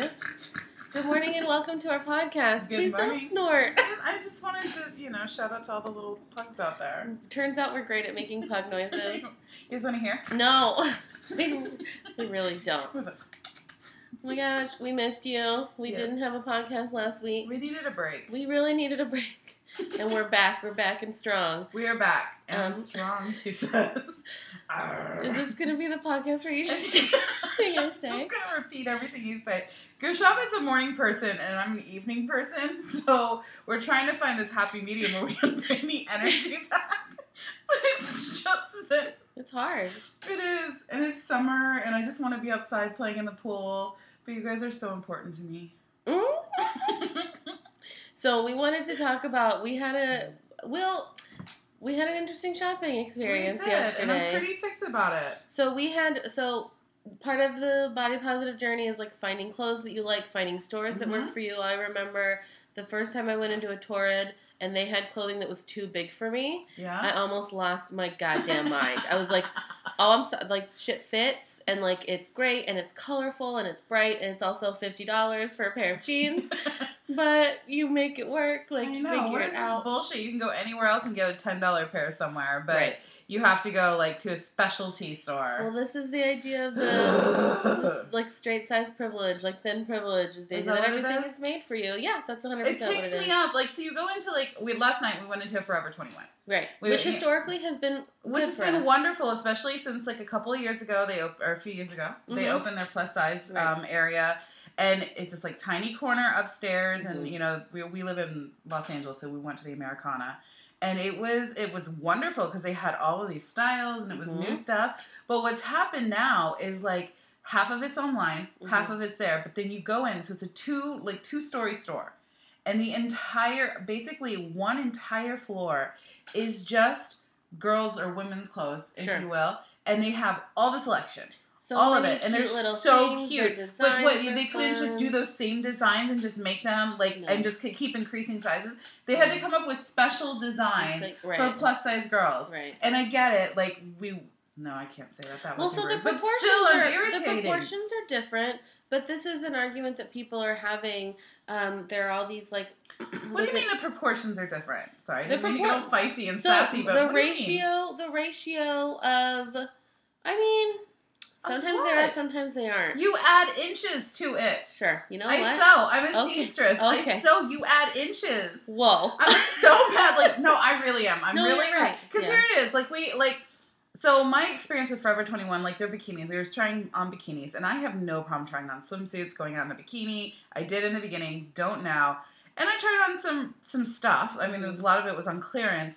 you. Good morning and welcome to our podcast. Good Please morning. don't snort. I just wanted to, you know, shout out to all the little pugs out there. Turns out we're great at making pug noises. Is anyone here? No, we, we really don't. Oh my gosh, we missed you. We Yes. didn't have a podcast last week. We needed a break. We really needed a break. And we're back. We're back and strong. We are back and Um, strong. She says. Is this going to be the podcast where you say She's everything I just gonna repeat everything you say. Guru Shabd's a morning person and I'm an evening person, so we're trying to find this happy medium where we can bring the energy back. But it's just been It's hard. It is, and it's summer, and I just want to be outside playing in the pool. But you guys are so important to me. Mm? So we wanted to talk about we had a well we had an interesting shopping experience we did, and I'm yesterday. pretty ticks about it. So we had so part of the body positive journey is like finding clothes that you like, finding stores that Mhm. work for you. I remember the first time I went into a Torrid and they had clothing that was too big for me. Yeah. I almost lost my goddamn mind. I was like, "Oh, I'm so, like shit fits and like it's great and it's colorful and it's bright and it's also fifty dollars for a pair of jeans, but you make it work. Like I you know. figure What it is this out." bullshit? You can go anywhere else and get a ten dollar pair somewhere, but Right. You have to go like to a specialty store. Well, this is the idea of the like straight size privilege, like thin privilege, is the Is idea that that everything is? is made for you. Yeah, that's 100 it takes it me off. Like, so you go into like we last night we went into Forever Twenty One. Right, We- which historically has been Which has been us. wonderful, especially since like a couple of years ago, they op- or a few years ago, they Mhm. opened their plus size Right. um, area, and it's this like tiny corner upstairs, and Mhm. you know we, we live in Los Angeles, so we went to the Americana, and it was it was wonderful because they had all of these styles and it was new Mhm. stuff. But what's happened now is like half of it's online, half Mhm. of it's there, but then you go in, so it's a two like two story store, and the entire basically one entire floor is just girls or women's clothes, if Sure. you will, and they have all the selection, so all of it, and they're little so cute. their But what they couldn't just do those same designs and just make them like No. and just keep increasing sizes. They had to come up with special designs like, for plus size girls. right. And I get it, like we. No, I can't say that. That Well, so the rude. But proportions are the proportions are different, but this is an argument that people are having. Um, there are all these like. What do you mean the proportions are different? Sorry, The didn't mean to go propor- feisty and So sassy, but the what do you mean? ratio, the ratio of, I mean, sometimes they are, sometimes they aren't. You add inches to it. Sure, you know what I what? sew. I'm a Okay. seamstress. Okay. I sew. You add inches. Whoa. I'm so bad. Like, no, I really am. I'm No, really you're right. Because Yeah. here it is. Like, we like. So my experience with Forever 21, like their bikinis, they were trying on bikinis, and I have no problem trying on swimsuits, going out in a bikini. I did in the beginning, don't now, and I tried on some some stuff. I mean, there was a lot of it was on clearance,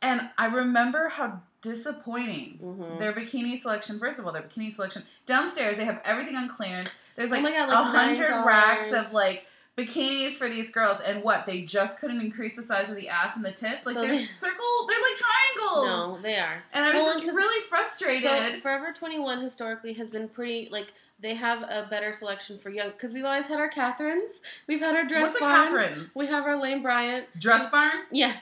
and I remember how disappointing Mhm. their bikini selection. First of all, their bikini selection downstairs, they have everything on clearance. There's Oh like a like hundred racks of like bikinis for these girls, and what they just couldn't increase the size of the ass and the tits. Like So they're they- circle, they're like triangles. No, they are. And I was Well, just really frustrated. So Forever 21 historically has been pretty like they have a better selection for young because we've always had our Catherines, we've had our dress What's a barns, Catherine's? we have our Lane Bryant. Dress barn? Yes.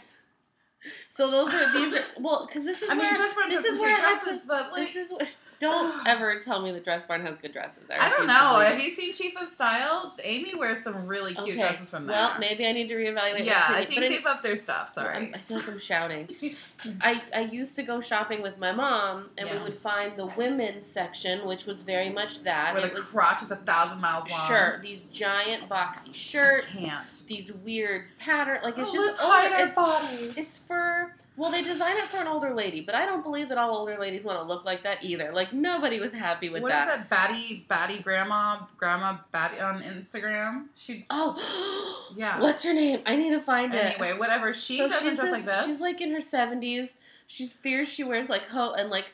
So those are these are well because this is I mean, where dress barn this is where I had to but like, this is what don't ever tell me the dress barn has good dresses. I refuse don't know. Have you seen Chief of Style? Amy wears some really cute Okay. dresses from there. Well, maybe I need to reevaluate. yeah, I think they've upped their stuff. I'm- Sorry. I feel like I'm shouting. I, I used to go shopping with my mom, and we would find the women's section, which was very much that. Where the was crotch is a thousand miles long. sure these giant boxy shirts, Can't. these weird pattern. Like it's Oh, just let's hide our it's, bodies. it's for well, they design it for an older lady, but I don't believe that all older ladies want to look like that either. Like nobody was happy with What that. What is that batty batty grandma grandma batty on Instagram? She Oh, Yeah. What's her name? I need to find it. anyway, whatever. She So doesn't dress like this. She's like in her seventies. She's fierce. She wears like ho and like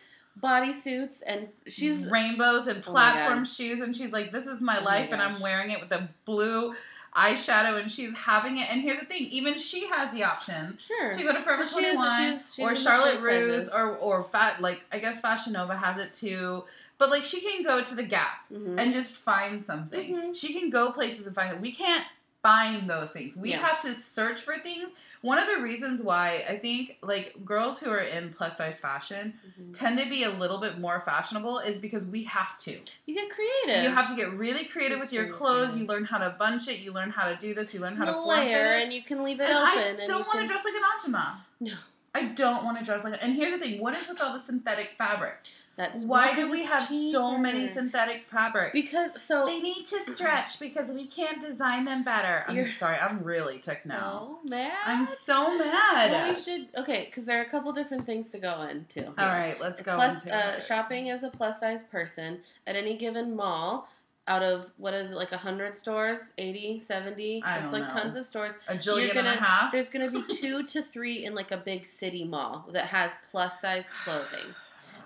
bodysuits, and she's rainbows and Oh platform God. shoes, and she's like, "This is my Oh my life," and I'm wearing it with a blue eyeshadow, and she's having it. And here's the thing: even she has the option sure. to go to Forever But she is- 21 she's- she's or Charlotte Russe or or fat like I guess Fashion Nova has it too. But like she can go to the Gap Mhm. and just find something. Mhm. She can go places and find it. We can't find those things. We Yeah. have to search for things. One of the reasons why I think like girls who are in plus size fashion Mhm. tend to be a little bit more fashionable is because we have to. You get creative. You have to get really creative with your clothes. You learn how to bunch it. You learn how to do this. You learn how to layer, it. and you can leave it open. I don't want to can... dress like an ajumma. No, I don't want to dress like. And here's the thing: what is with all the synthetic fabrics? That's Why do we have so many synthetic fabrics? Because so they need to stretch because we can't design them better. I'm sorry, I'm really ticked now. so mad. I'm so Well, mad. we should okay because there are a couple different things to go into. All right, let's go Plus, into uh, it. shopping as a plus size person at any given mall. Out of what is it like 100 stores, 80, 70? I There's like know. tons of stores. a jillion you're gonna- and a half. There's going to be two to three in like a big city mall that has plus size clothing.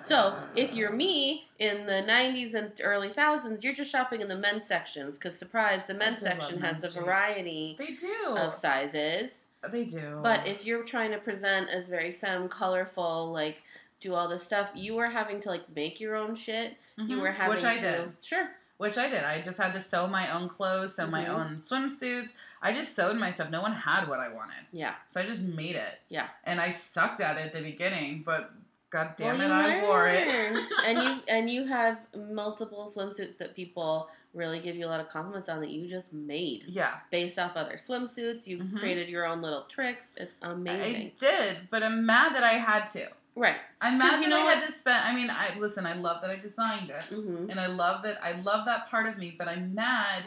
So if you're me in the 90s and early thousands, you're just shopping in the men's sections because surprise, the men's section men's has a variety They do. of sizes. they do. But if you're trying to present as very femme, colorful, like do all this stuff, you are having to like make your own shit. You Mhm, were having which I to did. sure. Which I did. I just had to sew my own clothes, sew my Mhm. own swimsuits. I just sewed my stuff. No one had what I wanted. Yeah. So I just made it. Yeah. And I sucked at it at the beginning, but god damn Well, it, you I wore it. and you and you have multiple swimsuits that people really give you a lot of compliments on that you just made yeah. based off other swimsuits. You Mhm. created your own little tricks. It's amazing. I did, but I'm mad that I had to. right. I'm mad you that know I had to spend. I mean, I listen. I love that I designed it, hmm and I love that I love that part of me. But I'm mad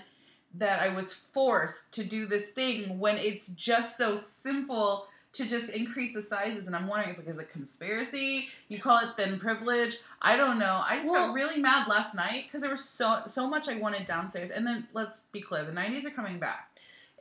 that I was forced to do this thing when it's just so simple to just increase the sizes. And I'm wondering, it's like, is it a conspiracy? You call it thin privilege? I don't know. I just Well- got really mad last night because there was so so much I wanted downstairs. And then let's be clear, the '90s are coming back.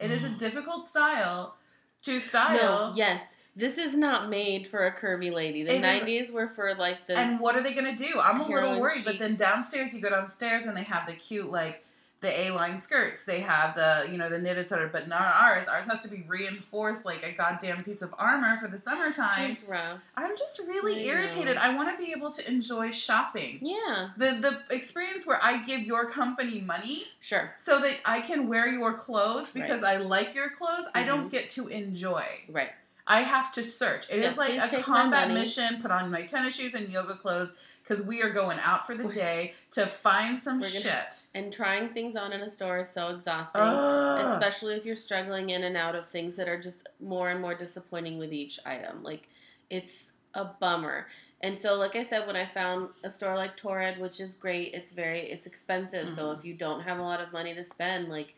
It is a mm. difficult style to style. No, yes. This is not made for a curvy lady. The nineties were for like the And what are they gonna do? I'm a little worried. But then downstairs, you go downstairs and they have the cute like the A-line skirts. They have the you know the knitted sweater. But not ours. Ours has to be reinforced like a goddamn piece of armor for the summertime. it's rough. I'm just really know. irritated. I want to be able to enjoy shopping. Yeah. The the experience where I give your company money Sure. so that I can wear your clothes because I like your clothes. I don't Mhm. get to enjoy. Right. I have to search. It is Yeah, like a combat mission. Put on my tennis shoes and yoga clothes because we are going out for the We're- day to find some We're gonna- shit. And trying things on in a store is so exhausting. Ugh. especially if you're struggling in and out of things that are just more and more disappointing with each item. Like it's a bummer. And so like I said when I found a store like Torrid which is great, it's very it's expensive. So Mhm. if you don't have a lot of money to spend like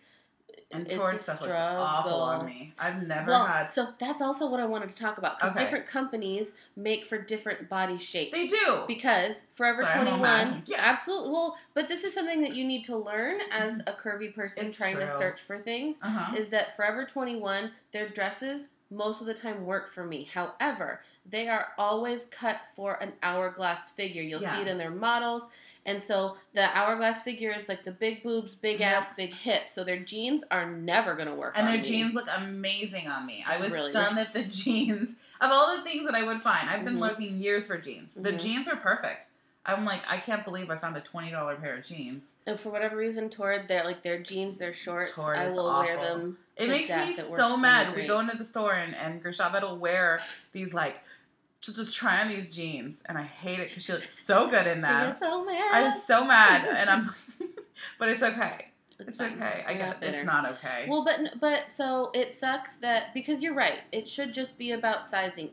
and it's Torrid a looks struggle. awful on me. I've never well, had. so that's also what I wanted to talk about because Okay. different companies make for different body shapes. They do. Because Forever Sorry, 21, mad. Yes. absolutely. Well, but this is something that you need to learn as Mhm. a curvy person It's trying to search for things Uh huh. is that Forever 21, their dresses most of the time work for me. However, they are always cut for an hourglass figure. You'll Yeah. see it in their models. And so the hourglass figure is like the big boobs, big ass, big hips. So their jeans are never going to work And their me. jeans look amazing on me. I was really stunned that the jeans, of all the things that I would find, I've been Mhm. looking years for jeans. The Mhm. jeans are perfect. I'm like, I can't believe I found a twenty dollar pair of jeans. And for whatever reason, Torrid, they're like their jeans, their shorts. Torrid I will wear them. It makes me so mad. We go into the store and, and Guru Shabd will wear these like to just try on these jeans, and I hate it because she looks so good in them. so mad. I was so mad, and I'm, but it's okay. It's fine. okay. I I'm get it. It's not okay. Well, but but so it sucks that because you're right. It should just be about sizing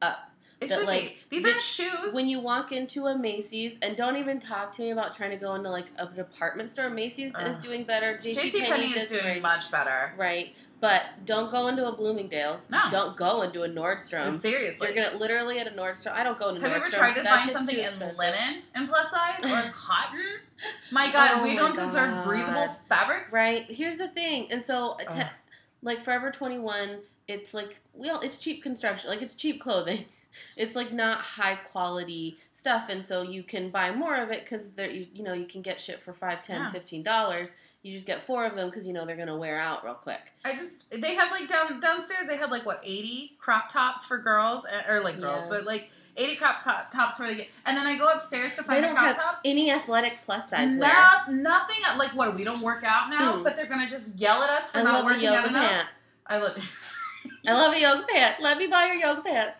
up. It that, should like, be. These aren't shoes. When you walk into a Macy's, and don't even talk to me about trying to go into like a department store. Macy's is doing better. JC JC Penney is doing much better. right. But don't go into a Bloomingdale's. No. Don't go into a Nordstrom. Seriously. You're gonna literally at a Nordstrom. I don't go into Have you ever tried to That find something in linen in plus size or cotton? My God, Oh we my don't deserve breathable fabrics. Right. Here's the thing, and so uh, te- like Forever 21, it's like well, it's cheap construction, like it's cheap clothing. It's like not high quality stuff, and so you can buy more of it because there, you, you know, you can get shit for five, ten, Yeah. fifteen dollars. You just get four of them because you know they're gonna wear out real quick. I just they have like down downstairs they have like what eighty crop tops for girls eh, or like girls, Yeah. but like eighty crop co- tops for the and then I go upstairs to find a don't crop have top. any athletic plus size No, wear. nothing like what we don't work out now, Hmm. but they're gonna just yell at us for I not love a working out yoga enough. pant. I love. I love a yoga pant. Let me buy your yoga pants.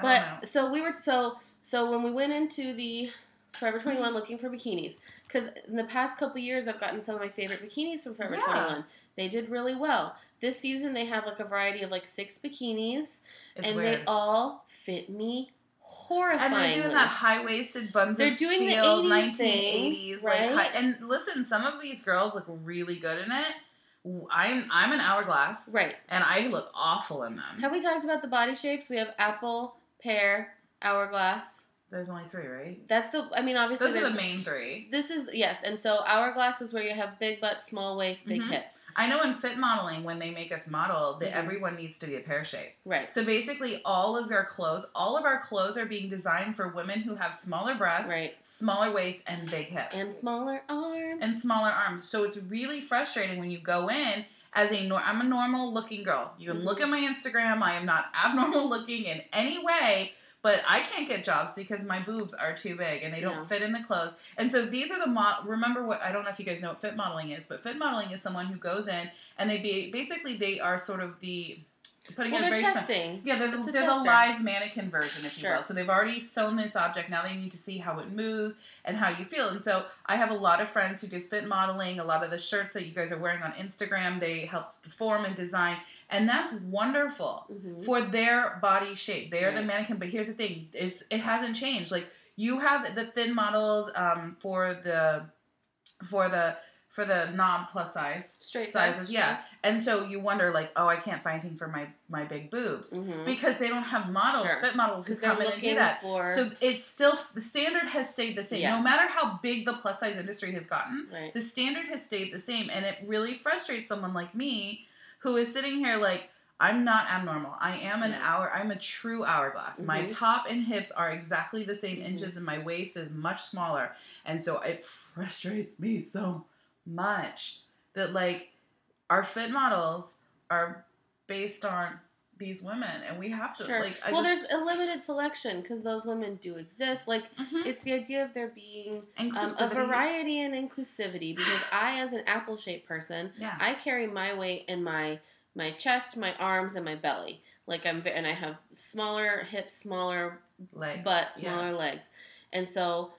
I don't know. But so we were so so when we went into the Forever mm-hmm. 21 looking for bikinis because in the past couple years I've gotten some of my favorite bikinis from Forever Yeah. 21. They did really well. This season they have like a variety of like six bikinis It's and weird. they all fit me horrifyingly. and they're doing that high waisted buns They're of doing the 80s 1980s, thing, like right? high, and listen, some of these girls look really good in it. I'm I'm an hourglass, right. and I look awful in them. Have we talked about the body shapes? We have apple, pear, hourglass. There's only three, right? That's the. I mean, obviously, Those are the main three. This is yes, and so hourglass is where you have big butt, small waist, big Mhm. hips. I know in fit modeling when they make us model that Mhm. everyone needs to be a pear shape. Right. So basically, all of our clothes, all of our clothes are being designed for women who have smaller breasts, Right. smaller waist, and big hips, And smaller arms. and smaller arms. So it's really frustrating when you go in as a nor- I'm a normal looking girl. You can look Mhm. at my Instagram. I am not abnormal looking in any way. But I can't get jobs because my boobs are too big and they don't Yeah. fit in the clothes. And so these are the mod. Remember what I don't know if you guys know what fit modeling is, but fit modeling is someone who goes in and they be basically they are sort of the putting well, it they're very sim- testing. yeah, they're, the, they're the live mannequin version, if you will. So they've already sewn this object. Now they need to see how it moves and how you feel. And so I have a lot of friends who do fit modeling. A lot of the shirts that you guys are wearing on Instagram, they helped form and design. And that's wonderful Mhm. for their body shape. They are the mannequin. But here's the thing: it's it hasn't changed. Like you have the thin models um, for the for the for the knob plus size Straight sizes, size, yeah. And so you wonder, like, oh, I can't find anything for my my big boobs Mhm. because they don't have models, Sure. fit models who come in and do that. for. So it's still the standard has stayed the same. Yeah. No matter how big the plus size industry has gotten, right. the standard has stayed the same, and it really frustrates someone like me who is sitting here like. I'm not abnormal. I am an hour. I'm a true hourglass. My Mhm. top and hips are exactly the same Mhm. inches, and my waist is much smaller. And so it frustrates me so much that like our fit models are based on these women, and we have to Sure. like. I well, just, there's a limited selection because those women do exist. Like Mhm. it's the idea of there being um, a variety and inclusivity. Because I, as an apple-shaped person, Yeah. I carry my weight in my my chest, my arms, and my belly. Like I'm, and I have smaller hips, smaller legs. butt, Yeah. smaller legs, and so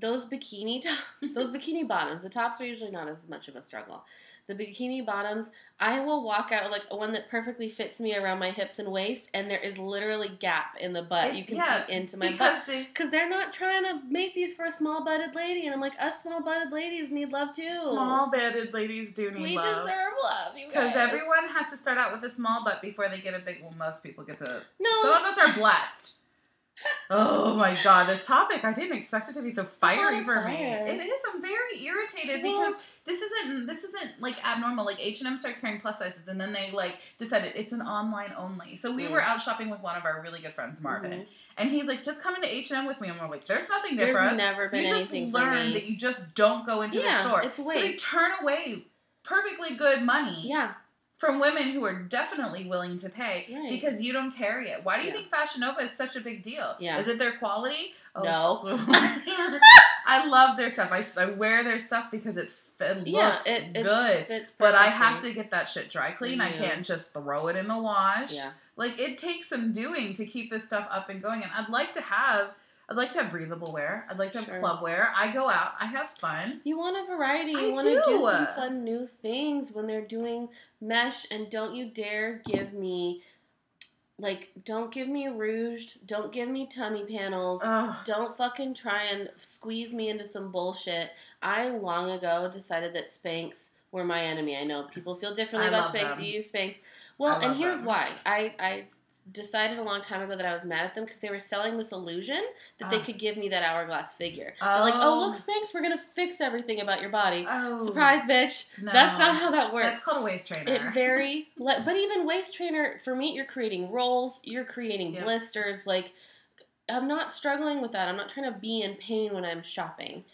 those bikini top, those bikini bottoms. The tops are usually not as much of a struggle. The bikini bottoms, I will walk out like one that perfectly fits me around my hips and waist, and there is literally gap in the butt. you can yeah, see into my because butt. Because they're not trying to make these for a small butted lady, and I'm like, us small butted ladies need love too. small bedded ladies do need we love. We deserve love, Because everyone has to start out with a small butt before they get a big. Well, most people get to. no, Some of us are blessed. Oh my god, this topic! I didn't expect it to be so fiery for me. It is. I'm very irritated Well- because this isn't this isn't like abnormal. Like H and M started carrying plus sizes, and then they like decided it's an online only. So we Mm. were out shopping with one of our really good friends, Marvin, Mhm. and he's like, "Just come into H and M with me." And we're like, "There's nothing there there's for us." never been you just learn that you just don't go into Yeah, the store. it's a So they turn away perfectly good money yeah, from women who are definitely willing to pay Right. because you don't carry it. Why do you Yeah. think Fashion Nova is such a big deal? Yeah. Is it their quality? Oh, no. so- I love their stuff. I, I wear their stuff because it, it yeah, looks it, it good. Fits But I have to get that shit dry clean. I can't just throw it in the wash. Yeah, Like it takes some doing to keep this stuff up and going. And I'd like to have I'd like to have breathable wear. I'd like to have Sure. club wear. I go out. I have fun. you want a variety. You I want to do do. some fun new things when they're doing mesh. And don't you dare give me, like, don't give me ruched. Don't give me tummy panels. Ugh. Don't fucking try and squeeze me into some bullshit. I long ago decided that Spanx were my enemy. I know people feel differently I about Spanx. them. You use Spanx. Well, and here's them. why. I I decided a long time ago that I was mad at them because they were selling this illusion that they Ah. could give me that hourglass figure. They're like, oh look, Spanx, we're gonna fix everything about your body. Oh. Surprise, bitch. No. That's not how that works. That's called a waist trainer. It very, le- but even waist trainer for me, you're creating rolls, you're creating Yeah. blisters. Like, I'm not struggling with that. I'm not trying to be in pain when I'm shopping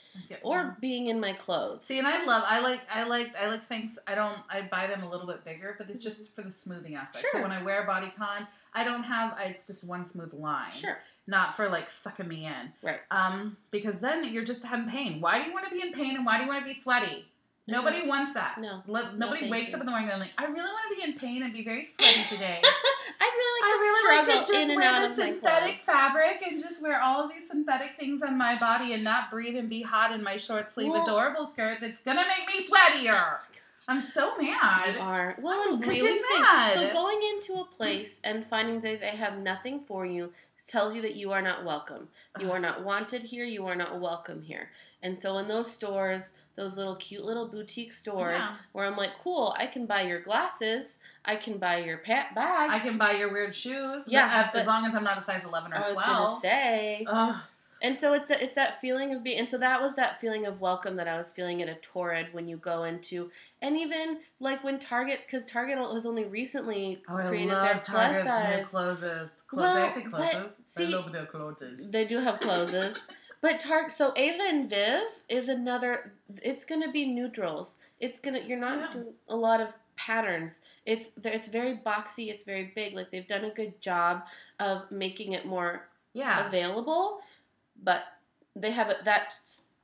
or being in my clothes. See, and I love, I like, I like, I like Spanx. I don't, I buy them a little bit bigger, but it's just for the smoothing aspect. Sure. So when I wear bodycon, I don't have, it's just one smooth line. Sure. Not for like sucking me in. Right. Um, because then you're just having pain. Why do you want to be in pain and why do you want to be sweaty? I Nobody wants that. No. No, nobody thank wakes you. up in the morning going like, I really want to be in pain and be very sweaty today. I'd really like I to really like to just in and wear out the of synthetic fabric and just wear all of these synthetic things on my body and not breathe and be hot in my short sleeve Well- adorable skirt that's gonna make me sweatier. I'm so mad. You are. Well, I'm really here's the thing. mad. So going into a place and finding that they have nothing for you tells you that you are not welcome. You are not wanted here. You are not welcome here. And so in those stores, those little cute little boutique stores, Yeah. where I'm like, cool, I can buy your glasses. I can buy your pat bags. I can buy your weird shoes. Yeah, as long as I'm not a size 11 or 12. I 12. was gonna say. Ugh. And so it's that it's that feeling of being, and so that was that feeling of welcome that I was feeling at a Torrid when you go into, and even like when Target, because Target has only recently Oh, I created their plus Target's new size. clothes. Clo- Well, they say but clothes. I see- love their clothes. They do have clothes, but Target. So Ava and Viv is another. It's gonna be neutrals. It's gonna. You're not Yeah. doing a lot of patterns. It's it's very boxy. It's very big. Like they've done a good job of making it more Yeah. available, but they have a, that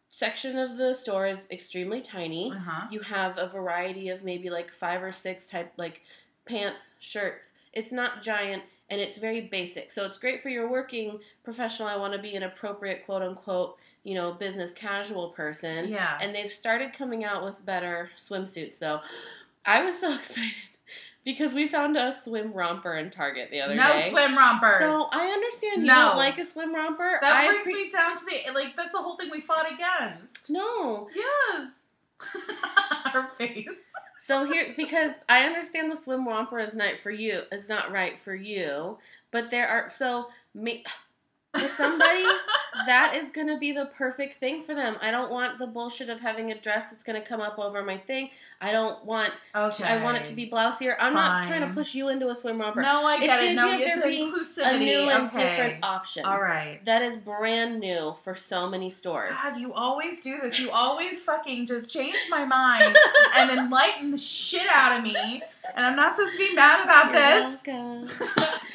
section of the store is extremely tiny. Uh huh. You have a variety of maybe like five or six type like pants, shirts. It's not giant and it's very basic. So it's great for your working professional. I want to be an appropriate quote unquote, you know, business casual person. Yeah. And they've started coming out with better swimsuits though. I was so excited because we found a swim romper in Target the other no day. No swim rompers. So I understand you No. don't like a swim romper. that I brings appre- me down to the like. That's the whole thing we fought against. no. Yes. Her face. So here, because I understand the swim romper is not for you, is not right for you, but there are so me for somebody that is gonna be the perfect thing for them. I don't want the bullshit of having a dress that's gonna come up over my thing. I don't want. Okay. I want it to be blousier. I'm not trying to push you into a swim romper. No, I It's get the it. No, it's inclusivity. a new and okay. different option. All right. That is brand new for so many stores. God, you always do this. You always fucking just change my mind and enlighten the shit out of me. And I'm not supposed to be mad about this. You're welcome.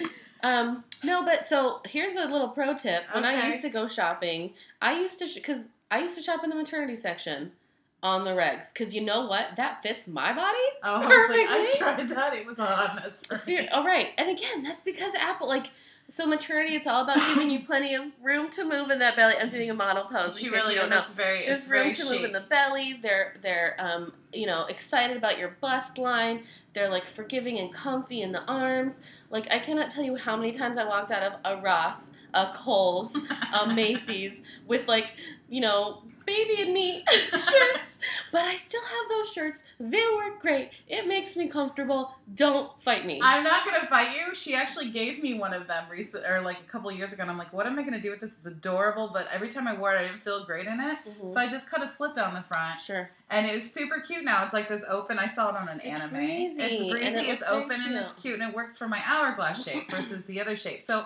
um, no, but so here's a little pro tip. When I used to go shopping, I used to because I used to shop in the maternity section on the regs because you know what that fits my body. Oh, I was like, I Perfectly. tried that. It was a hot mess for Ser- me. all right, and again, that's because Apple like. So maternity, it's all about giving you plenty of room to move in that belly. I'm doing a model pose. She really is. It's very, There's it's room very to move in the belly. They're they're um you know excited about your bust line. They're like forgiving and comfy in the arms. Like I cannot tell you how many times I walked out of a Ross, a Kohl's, a Macy's with like you know baby and me shirts. But I still have those shirts. They work great. It makes me comfortable. Don't fight me. I'm not gonna fight you. She actually gave me one of them recent, or like a couple years ago, and I'm like, what am I gonna do with this? It's adorable, but every time I wore it, I didn't feel great in it. Mhm. So I just cut a slit down the front, Sure. and it was super cute. Now it's like this open. I saw it on an It's anime. breezy, it's breezy. it It's open and it's cute, and it works for my hourglass shape versus the other shape. So.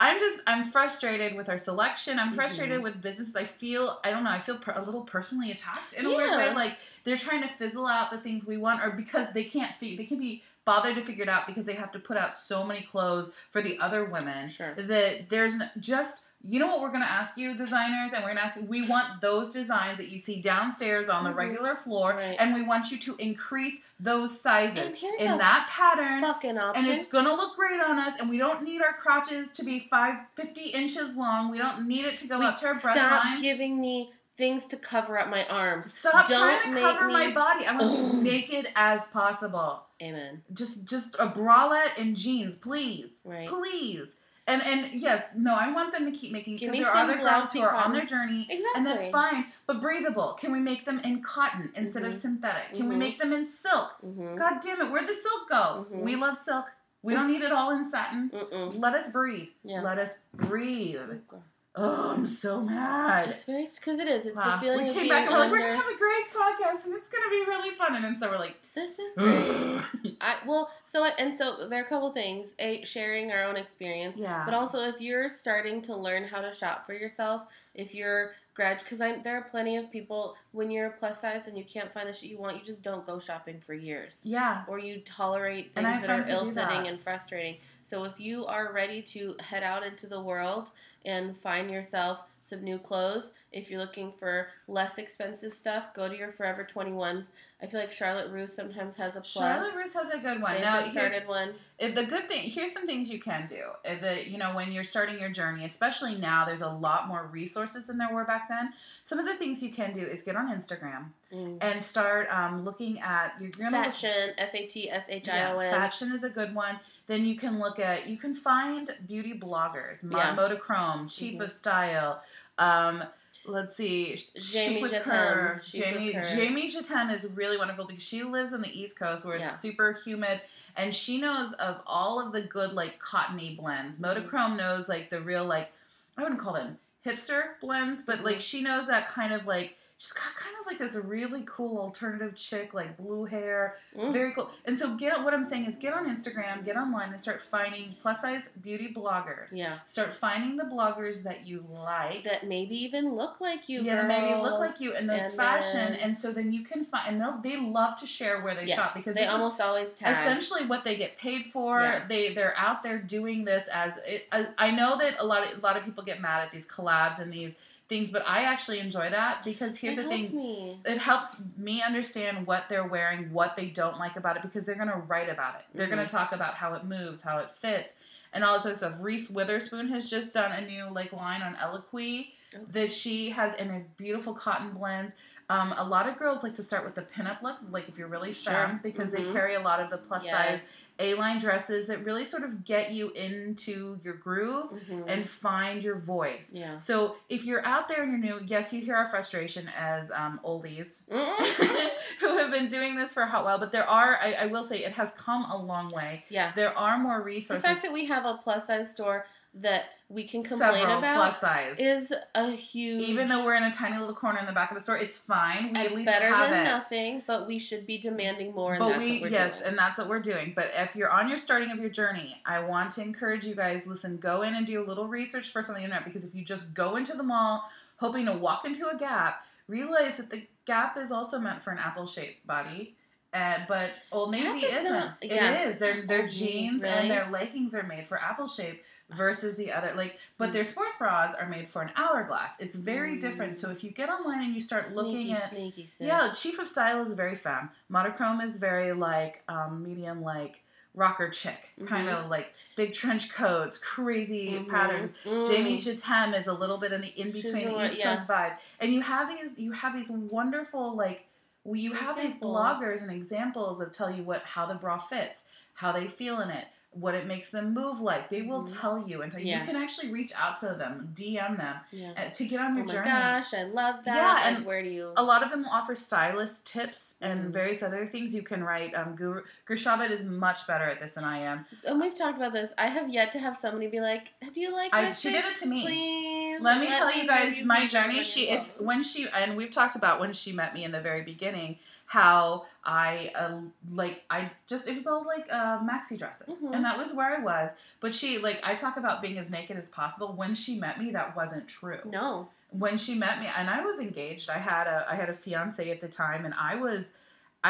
I'm just I'm frustrated with our selection. I'm frustrated Mhm. with businesses. I feel I don't know. I feel per, a little personally attacked in a weird way. Like they're trying to fizzle out the things we want, or because they can't fi- they can't be bothered to figure it out because they have to put out so many clothes for the other women Sure. that there's just you know what we're gonna ask you designers and we're gonna ask you we want those designs that you see downstairs on the Mhm. regular floor Right. and we want you to increase those sizes in that pattern Fucking option. and it's gonna look great on us and we don't need our crotches to be five fifty inches long we don't need it to go Wait, up to our breast Stop line giving me things to cover up my arms. Stop Don't trying to cover me- my body. I want to be naked as possible. Amen. Just just a bralette and jeans, please. Right. Please. And and yes, no, I want them to keep making because there are other girls who are on their journey Exactly. and that's fine, but breathable. Can we make them in cotton instead of Mhm. synthetic? Can we Mhm. make them in silk? Mm-hmm. God damn it, where'd the silk go? Mhm. We love silk. We don't need it all in satin. Mm-mm. Let us breathe. Yeah. Let us breathe. Oh, Oh, I'm so mad. It's very because it is. It's Wow. the feeling we of came being back and we're like, under. we're gonna have a great podcast and it's gonna be really fun. And then so we're like, this is great. I well, so and so there are a couple things. A sharing our own experience, yeah. but also if you're starting to learn how to shop for yourself, if you're grad, because there are plenty of people when you're plus size and you can't find the shit you want, you just don't go shopping for years. yeah. or you tolerate things that are do ill-fitting and frustrating. So if you are ready to head out into the world and find yourself some new clothes, If you're looking for less expensive stuff, go to your Forever 21s. I feel like Charlotte Russe sometimes has a plus. Charlotte Russe has a good one. They Now, just started one. if the good thing here's some things you can do if the you know when you're starting your journey especially now there's a lot more resources than there were back then some of the things you can do is get on instagram Mm. and start um, looking at look- Fashion, F A T S H I O N. fashion is a good one then you can look at you can find beauty bloggers Yeah. Modachrome Chief Mhm. of Style um, let's see Jamie Chic with Jatem, curves Chic with Jamie Jamie Jatem is really wonderful because she lives on the East Coast where it's Yeah. super humid and she knows of all of the good like cottony blends. Mhm. Knows like the real like I wouldn't call them hipster blends, but like Mhm. she knows that kind of like she's got kind of like this really cool alternative chick, like blue hair, Mm. very cool. And so get what I'm saying is get on Instagram, get online, and start finding plus size beauty bloggers. Yeah. Start finding the bloggers that you like. That maybe even look like you. yeah, maybe look like you in those And fashion, then- and so then you can find, and they'll they love to share where they Yes, shop because they almost always tag. essentially what they get paid for. Yeah. They they're out there doing this as it, I, I know that a lot of a lot of people get mad at these collabs and these things, but I actually enjoy that because here's it the thing. Me. It helps me understand what they're wearing, what they don't like about it, because they're gonna write about it. They're Mm-hmm. gonna talk about how it moves, how it fits, and all this other stuff. Reese Witherspoon has just done a new like line on Eloquii Okay. that she has in a beautiful cotton blends. Um, a lot of girls like to start with the pinup look, like if you're really Sure. because they Mhm. carry a lot of the plus size A-line dresses that really sort of get you into your groove Mhm. and find your voice. yeah. So if you're out there and you're new, yes, you hear our frustration as um, oldies who have been doing this for a hot while, but there are, I, I will say, it has come a long way. yeah. There are more resources. The fact that we have a plus size store that we can complain several about plus size. is a huge. Even though we're in a tiny little corner in the back of the store, it's fine. We at least better have than it. nothing, but we should be demanding more, and but that's we yes doing. and that's what we're doing but if you're on your starting of your journey i want to encourage you guys listen go in and do a little research first on the internet because if you just go into the mall hoping to walk into a gap realize that the gap is also meant for an apple shaped body uh, but Old Navy is isn't. not- It yeah. is. Their their Old jeans really- and their leggings are made for apple shape versus the other like but Mm. their sports bras are made for an hourglass. It's very different. Mm. So if you get online and you start sneaky, looking at sneaky yeah, Chief of Style is very femme. Modachrome is very like um, medium, like rocker chick, kind of like big trench coats, crazy Mhm. patterns. Mm. Jamie Chatem is a little bit in the in-between a the lot- East yeah. Coast vibe, and you have these you have these wonderful like you have these bloggers and examples of tell you what how the bra fits, how they feel in it. What it makes them move like, they will Mhm. tell you, and tell Yeah. you can actually reach out to them, DM them Yeah. uh, to get on your journey. Oh my journey. gosh, I love that. Yeah, Like, and where do you? A lot of them will offer stylist tips and Mhm. various other things you can write. Um, Guru is much better at this than I am. And we've talked about this. I have yet to have somebody be like, "Do you like I, this?" she did it to me. Please. Let me tell you guys you my journey. She, if when she, and we've talked about when she met me in the very beginning, how I uh, like I just it was all like uh, maxi dresses, Mhm. and that was where I was. But she like I talk about being as naked as possible. When she met me, that wasn't true. No. when she met me and I was engaged I had a I had a fiance at the time and I was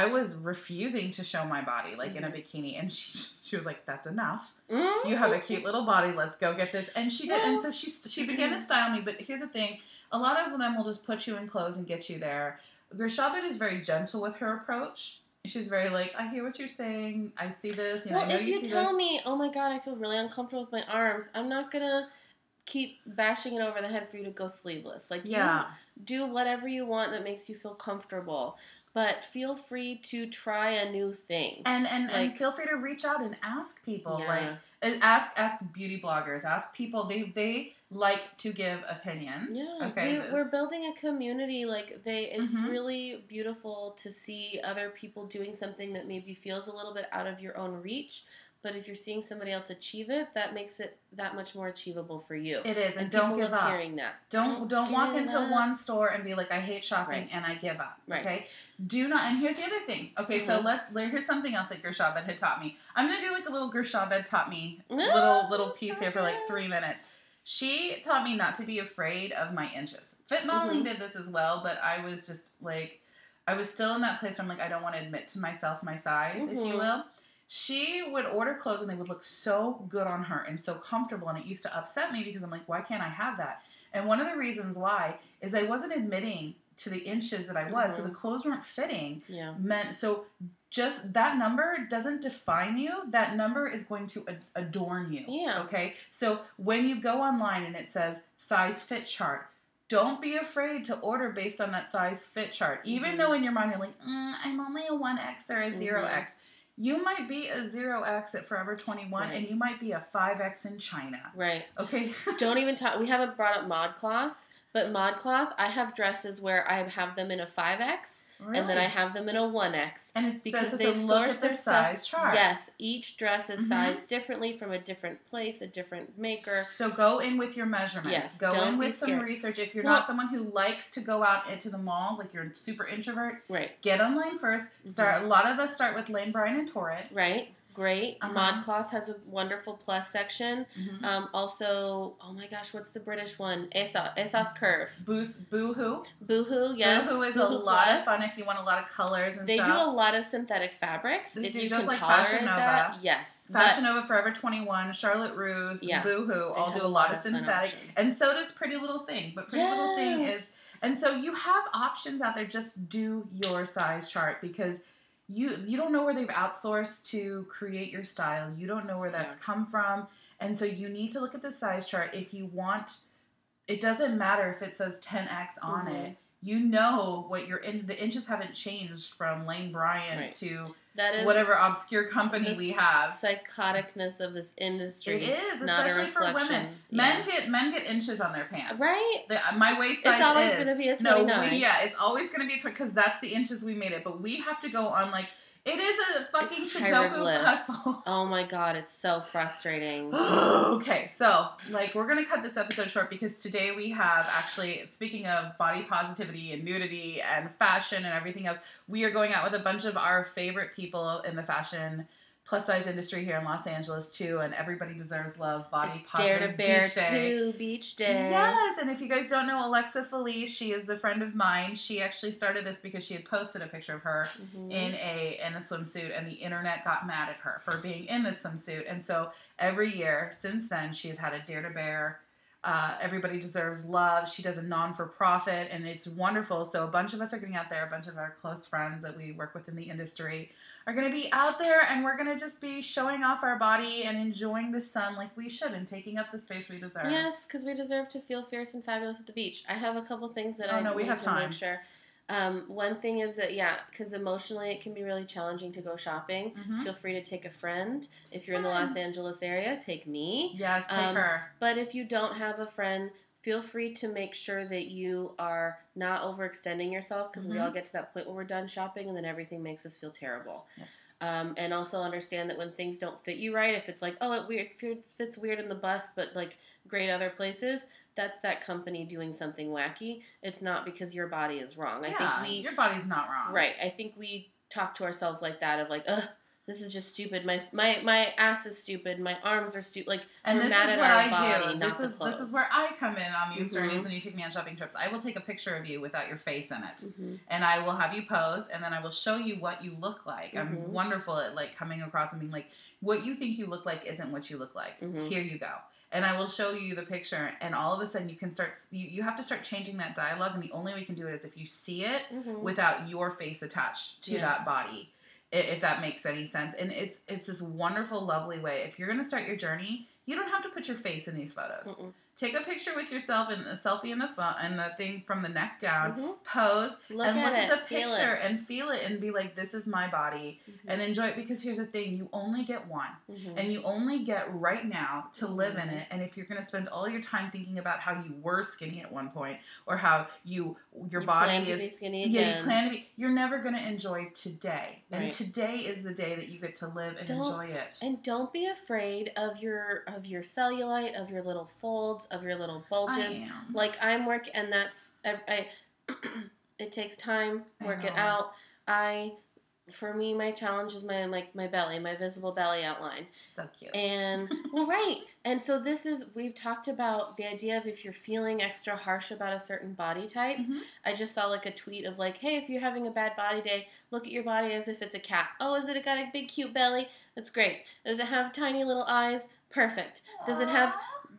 I was refusing to show my body like in a bikini and she she was like that's enough Mm. you have a cute little body let's go get this and she did and so she she began to style me but here's the thing a lot of them will just put you in clothes and get you there Guru Shabd is very gentle with her approach she's very like I hear what you're saying I see this you know I Well, if you, you tell this me, "Oh my god, I feel really uncomfortable with my arms," I'm not gonna keep bashing it over the head for you to go sleeveless. Like, yeah you do whatever you want that makes you feel comfortable, but feel free to try a new thing. and and, and feel free to reach out and ask people Yeah. like ask ask beauty bloggers ask people they they like to give opinions Yeah, okay we, we're building a community. Like they, it's Mhm. really beautiful to see other people doing something that maybe feels a little bit out of your own reach. But if you're seeing somebody else achieve it, that makes it that much more achievable for you. it is and, and don't people give up hearing that. don't don't walk into up. one store and be like i hate shopping Right. and i give up Right. okay do not and here's the other thing okay so Mhm. let's here's something else that Guru Shabd had taught me i'm gonna do like a little Guru Shabd taught me little little piece here for like three minutes she taught me not to be afraid of my inches fit modeling Mhm. did this as well but i was just like i was still in that place where i'm like i don't want to admit to myself my size if you Mhm. will she would order clothes and they would look so good on her and so comfortable and it used to upset me because I'm like why can't I have that and one of the reasons why is I wasn't admitting to the inches that I was so Mhm. the clothes weren't fitting Yeah. meant so just that number doesn't define you that number is going to ad- adorn you Yeah. okay so when you go online and it says size fit chart don't be afraid to order based on that size fit chart even Mhm. though in your mind you're like mm, i'm only a 1x or a 0x you might be a 0x at forever 21 Right. and you might be a 5x in china Right. okay Don't even talk. We haven't brought up ModCloth, but ModCloth, I have dresses where I have them in a 5X and then I have them in a 1X. and it's because they source their stuff- size chart Yes, each dress is Mhm. sized differently from a different place, a different maker. So go in with your measurements. Yes, go in with some research. If you're Well- not someone who likes to go out into the mall, like you're a super introvert, Right. get online 1st Start. A lot of us start with Lane Bryant and Torrid. Right. Great. Uh-huh. ModCloth has a wonderful plus section. Um, also, oh my gosh, what's the British one? ASOS, ASOS Curve. Boost, Boohoo. Boohoo, yes. Boohoo is a lot Plus. of fun if you want a lot of colors and stuff. They stuff. do a lot of synthetic fabrics. They if do, you just can like tolerate Fashion Nova. that, yes. Fashion Nova, Forever 21, Charlotte Russe, Yeah. Boohoo all do a lot lot of synthetic. options. And so does Pretty Little Thing. But Pretty Little Thing is. And so you have options out there. Just do your size chart because you you don't know where they've outsourced to create your style. You don't know where that's come from. And so you need to look at the size chart if you want. It doesn't matter if it says 10x on Mhm. it. You know what your in the inches haven't changed from Lane Bryant Right. to that is whatever obscure company we have. Psychoticness of this industry. It is, especially for women. Men Yeah. get men get inches on their pants. Right? The, uh, my waist size It's always is going to be a no, 29. we, yeah, it's always going to be a because that's the inches we made it. But we have to go on like it is a fucking It's Sudoku puzzle. Oh my god, it's so frustrating. okay, so like we're gonna cut this episode short because today we have actually speaking of body positivity and nudity and fashion and everything else, we are going out with a bunch of our favorite people in the fashion plus size industry here in Los Angeles too, and everybody deserves love. Body It's positive Dare to Bare Beach Day. 2 Beach Day. Yes, and if you guys don't know Alexa Felice, she is the friend of mine. She actually started this because she had posted a picture of her Mhm. in a in a swimsuit, and the internet got mad at her for being in this swimsuit. And so every year since then, she has had a Dare to Bare. Uh, Everybody deserves love. She does a non for profit, and it's wonderful. So a bunch of us are getting out there. A bunch of our close friends that we work with in the industry are going to be out there, and we're going to just be showing off our body and enjoying the sun like we should, and taking up the space we deserve. Yes, because we deserve to feel fierce and fabulous at the beach. I have a couple things that Oh, I no, we have to time. make sure. Um, one thing is that yeah, because emotionally it can be really challenging to go shopping. Mhm. Feel free to take a friend. If you're in the Los Angeles area, take me. Yes, take Um, her. But if you don't have a friend, feel free to make sure that you are not overextending yourself because we Mhm. all get to that point where we're done shopping and then everything makes us feel terrible. Yes. Um, and also understand that when things don't fit you right, if it's like, oh, it weird fits, weird in the bus, but like great other places, that's that company doing something wacky. It's not because your body is wrong. I yeah, think we your body's not wrong. right. I think we talk to ourselves like that of like, ugh, this is just stupid. My my my ass is stupid. My arms are stupid. Like And We're this mad is at our I body, do. not This is this is where I come in on these Mhm. journeys when you take me on shopping trips. I will take a picture of you without your face in it. mhm. And I will have you pose and then I will show you what you look like. Mhm. I'm wonderful at like coming across and being like, what you think you look like isn't what you look like. Mhm. Here you go. And I will show you the picture and all of a sudden you can start you, you have to start changing that dialogue and the only way you can do it is if you see it Mhm. without your face attached to Yeah. that body if that makes any sense. And it's it's this wonderful lovely way. If you're going to start your journey you don't have to put your face in these photos. Mm-mm. Take a picture with yourself and a selfie in the phone and the thing from the neck down Mhm. pose Look and at look it. at the picture it. and feel it and be like this is my body Mhm. and enjoy it because here's the thing you only get one Mhm. and you only get right now to live in Mhm. it and if you're going to spend all your time thinking about how you were skinny at one point or how you your You body is to be skinny yeah, again. you plan to be. You're never going to enjoy today, and today is the day that you get to live and Don't- enjoy it. And don't be afraid of your of your cellulite, of your little folds, of your little bulges. Like I'm work, and that's I. I it takes time. Work it out. I, for me, my challenge is my like my belly, my visible belly outline. so cute. And well, right. And so this is we've talked about the idea of if you're feeling extra harsh about a certain body type. Mhm. I just saw like a tweet of like, hey, if you're having a bad body day, look at your body as if it's a cat. Oh, is it got a big cute belly? That's great. Does it have tiny little eyes? Perfect. Does it have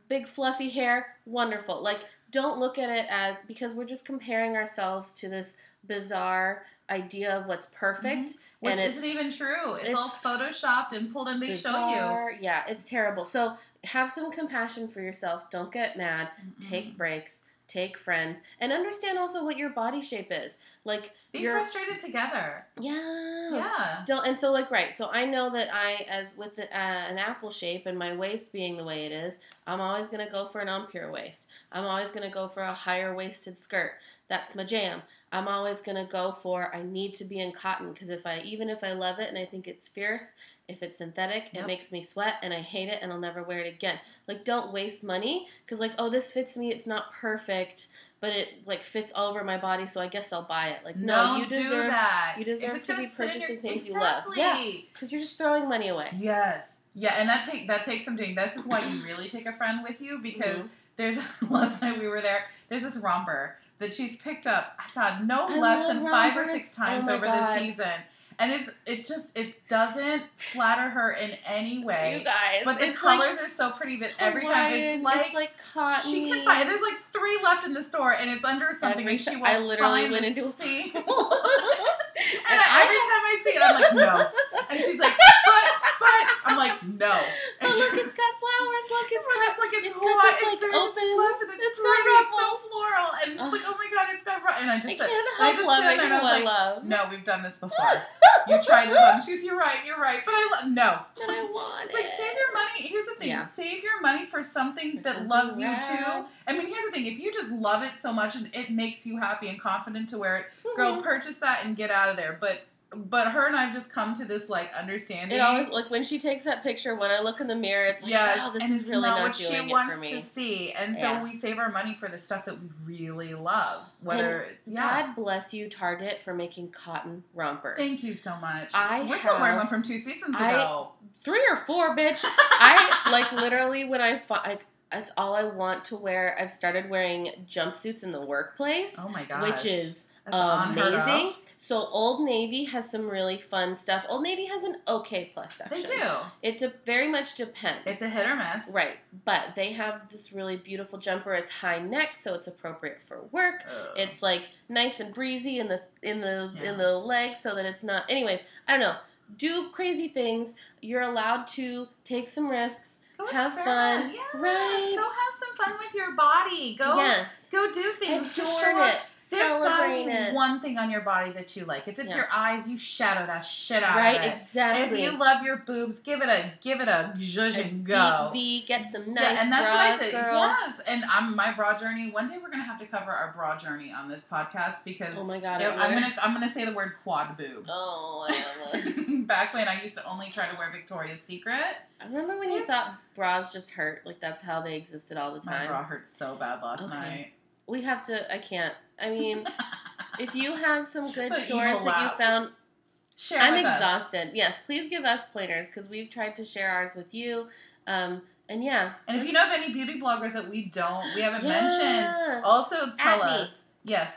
big fluffy hair? Wonderful. Like, don't look at it as because we're just comparing ourselves to this bizarre idea of what's perfect. Mm-hmm. Which and it's isn't even true. It's, it's all photoshopped and pulled and they show you. Yeah, it's terrible. So have some compassion for yourself. Don't get mad. Mm-mm. Take breaks. Take friends, and understand also what your body shape is. Like Be you're, frustrated together. yeah Yeah. Don't and so like right. So I know that I, as with the, uh, an apple shape and my waist being the way it is, I'm always gonna go for an empire waist. I'm always gonna go for a higher waisted skirt. That's my jam. I'm always gonna go for I need to be in cotton because if I even if I love it and I think it's fierce, if it's synthetic, Yep. it makes me sweat and I hate it and I'll never wear it again. Like don't waste money because like oh this fits me, it's not perfect, but it like fits all over my body, so I guess I'll buy it. Like no, Don't you do deserve that. you deserve to be in your- purchasing things you love. Yeah. Because you're just throwing money away. Yes. Yeah, and that take that takes some doing. This is why you really take a friend with you because Mhm. there's last night we were there. There's this romper that she's picked up. I thought no I less than five or six times Oh over God. the season, and it's it just it doesn't flatter her in any way. You guys, but the colors are so pretty that like every time it's like. it's like cotton. she can find. There's like three left in the store, and it's under something, Every and she won't I literally went into a- seam. and And I, every time I see it, I'm like, no. And she's like, but, but. I'm like, no. And But look, it's got flowers. Look, it's got. it's like it's, it's hot. this, it's like, very just open- pleasant. It's, it's pretty. It's so floral. And she's like, oh my god, it's got ruffles. And I I just can't said, I just sat and I was like, love. no, we've done this before. You tried this on. She goes, you're right, you're right. But I lo- no. And I want It's like save your money. Here's the thing: Yeah. save your money for something that something loves you too. I mean, here's the thing: if you just love it so much and it makes you happy and confident to wear it, girl, Mhm. purchase that and get out of there. But but her and I've just come to this like understanding. It always like when she takes that picture. When I look in the mirror, it's like, yes, wow, this is really not what she wants me. to see, and so Yeah. we save our money for the stuff that we really love. Whether it's yeah. God bless you, Target, for making cotton rompers. Thank you so much. I We're still wearing one from two seasons I- ago. Three or four, bitch. I like literally when I find. that's all I want to wear. I've started wearing jumpsuits in the workplace, oh my gosh, which is That's amazing. So Old Navy has some really fun stuff. Old Navy has an okay plus section. They do. It de- very much depends. It's a hit or miss. right, but they have this really beautiful jumper. It's high neck, so it's appropriate for work. Ugh. It's like nice and breezy in the in the Yeah. in the leg, so that it's not. Anyways, I don't know. Do crazy things. You're allowed to take some risks. Go have fun. Yes. Right. Go have some fun with your body. Go yes, go do things. Just adorn show up. it. There's gotta be Celebrate it. one thing on your body that you like. If it's Yeah. your eyes, you shadow that shit out Right, of it. exactly. If you love your boobs, give it a give it a zhuzh and go. deep V, get some nice yeah, and that's bras, what I did. girl. Yes, and I'm my bra journey. One day we're gonna have to cover our bra journey on this podcast because Oh my god, you know, I'm gonna I'm gonna say the word quad boob. Oh, I love. Back when I used to only try to wear Victoria's Secret, I remember when you thought bras just hurt, like that's how they existed all the time. my bra hurt so bad last Okay. night. We have to. I can't. I mean, if you have some good stores that you found, Share I'm with us. exhausted. Yes, please give us pointers because we've tried to share ours with you. Um, and yeah. And if you know of any beauty bloggers that we don't, we haven't mentioned, also tell At me. us. Yes,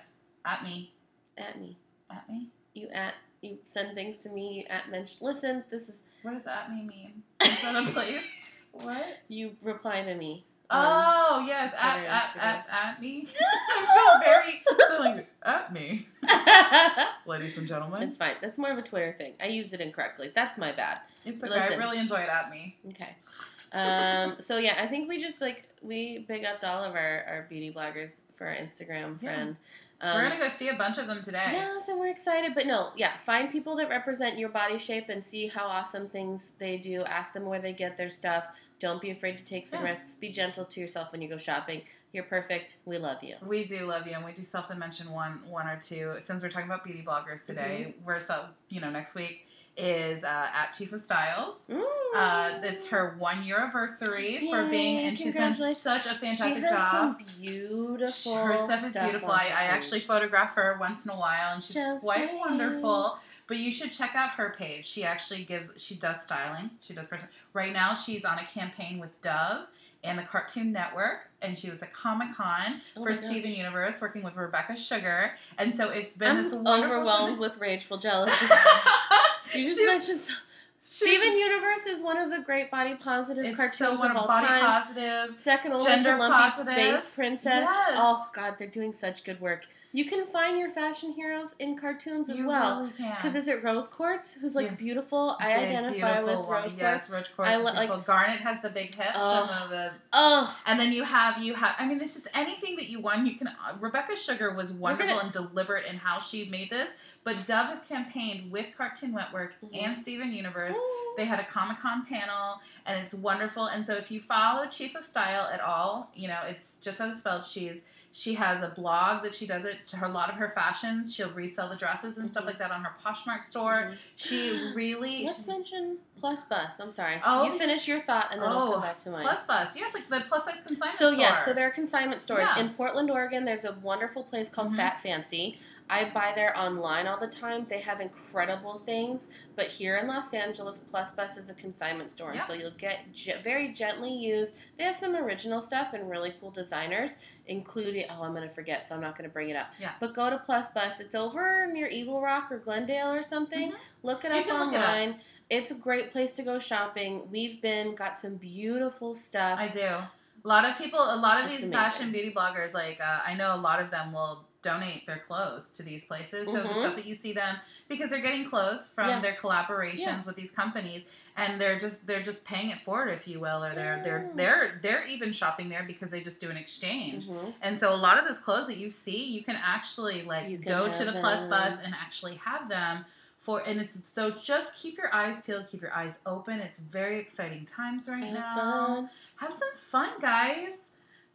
at me, at me, at me. you at you send things to me. You at mention. Listen, this is What does at me mean? Is that a place? What? you reply to me. Um, Oh yes, at at, at at me. I feel very like at me, ladies and gentlemen. it's fine. That's more of a Twitter thing. I used it incorrectly. That's my bad. It's okay. Listen. I really enjoy it at me. Okay. Um, so yeah, I think we just like we big upped all of our, our beauty bloggers for our Instagram Yeah. Friend. We're Um, gonna go see a bunch of them today. Yes, and we're excited. But no, yeah, find people that represent your body shape and see how awesome things they do. Ask them where they get their stuff. Don't be afraid to take some Yeah. risks. Be gentle to yourself when you go shopping. You're perfect. We love you. We do love you, and we do self to mention one, one or two. Since we're talking about beauty bloggers today, Mm-hmm. we're so you know next week is uh, at Chief of Styles. Uh, it's her one year anniversary for being, and she's done such a fantastic job. some beautiful. Her stuff is beautiful. I, I actually photograph her once in a while, and she's Just quite saying. wonderful. But you should check out her page. She actually gives. She does styling. She does person. Right now, she's on a campaign with Dove and the Cartoon Network, and she was at Comic Con Oh for. Steven Universe, working with Rebecca Sugar. And so it's been I'm this wonderful overwhelmed journey. with rageful jealousy. You just She's- mentioned so- Steven Universe is one of the great body positive It's cartoons so of all body time. positive. Second only to Lumpy's. Space Princess. Yes. Oh God, they're doing such good work. You can find your fashion heroes in cartoons as You well. really. Because is it Rose Quartz who's like Yeah. beautiful? I Big, identify with Rose. Quartz. Yes, Rose Quartz I is li- like- beautiful. Garnet has the big hips. Some of the Oh, And then you have you have I mean it's just anything that you want you can uh, Rebecca Sugar was wonderful gonna- and deliberate in how she made this, but Dove has campaigned with Cartoon Network Mhm. and Steven Universe. They had a Comic Con panel and it's wonderful. And so if you follow Chief of Style at all, you know, it's just as spelled, she's she has a blog that she does it to her a lot of her fashions. She'll resell the dresses and stuff Mhm. like that on her Poshmark store. Mhm. She really Let's she's- mention Plus Bus. I'm sorry. Oh, you finish your thought and then I'll Oh, come back to mine. Plus Bus. Yes, like the plus size consignment Store. So store. yeah, so there are consignment stores Yeah. in Portland, Oregon. There's a wonderful place called Mhm. Fat Fancy. I buy there online all the time. They have incredible things, but here in Los Angeles, Plus Bus is a consignment store, and Yeah. so you'll get ge- very gently used. They have some original stuff and really cool designers, including oh, I'm gonna forget, so I'm not gonna bring it up. Yeah. But go to Plus Bus. It's over near Eagle Rock or Glendale or something. Mhm. Look it You up look it up. online. It's a great place to go shopping. We've been got some beautiful stuff. I do. A lot of people, a lot of It's these amazing. fashion beauty bloggers, like uh, I know a lot of them will donate their clothes to these places. So the Mhm. stuff that you see them because they're getting clothes from Yeah. their collaborations Yeah. with these companies, and they're just they're just paying it forward, if you will, or they're they're they're they're even shopping there because they just do an exchange. Mhm. And so a lot of those clothes that you see, you can actually like can go to the plus them. bus and actually have them for and it's so just keep your eyes peeled, keep your eyes open. It's very exciting times right Have now. fun. Have some fun, guys.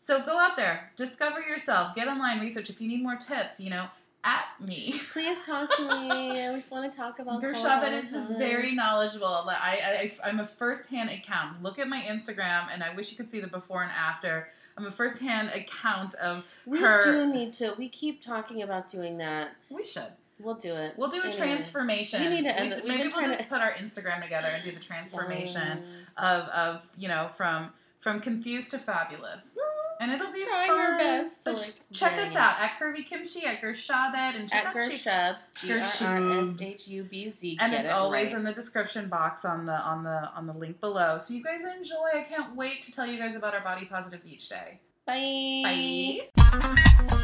So go out there, discover yourself, get online research. If you need more tips, you know, at me. Please talk to me. I just want to talk about Guru Shabd is very knowledgeable. I, I, I'm a first-hand account. Look at my Instagram, and I wish you could see the before and after. I'm a first-hand account of. We her- do need to. We keep talking about doing that. We should. We'll do it. We'll do a Anyways. transformation. We need to end We- it. Maybe we'll just to- put our Instagram together and do the transformation Yes. of, of you know from from confused to fabulous. And it'll be Trying fun. our best So like, check us out at Curvy Kimchi at Guru Shabd and check At Gershubs. G R R S Gershubs. H U B Z. and it's always in the description box on the on the on the link below. So you guys enjoy. I can't wait to tell you guys about our body positive beach day. Bye. Bye.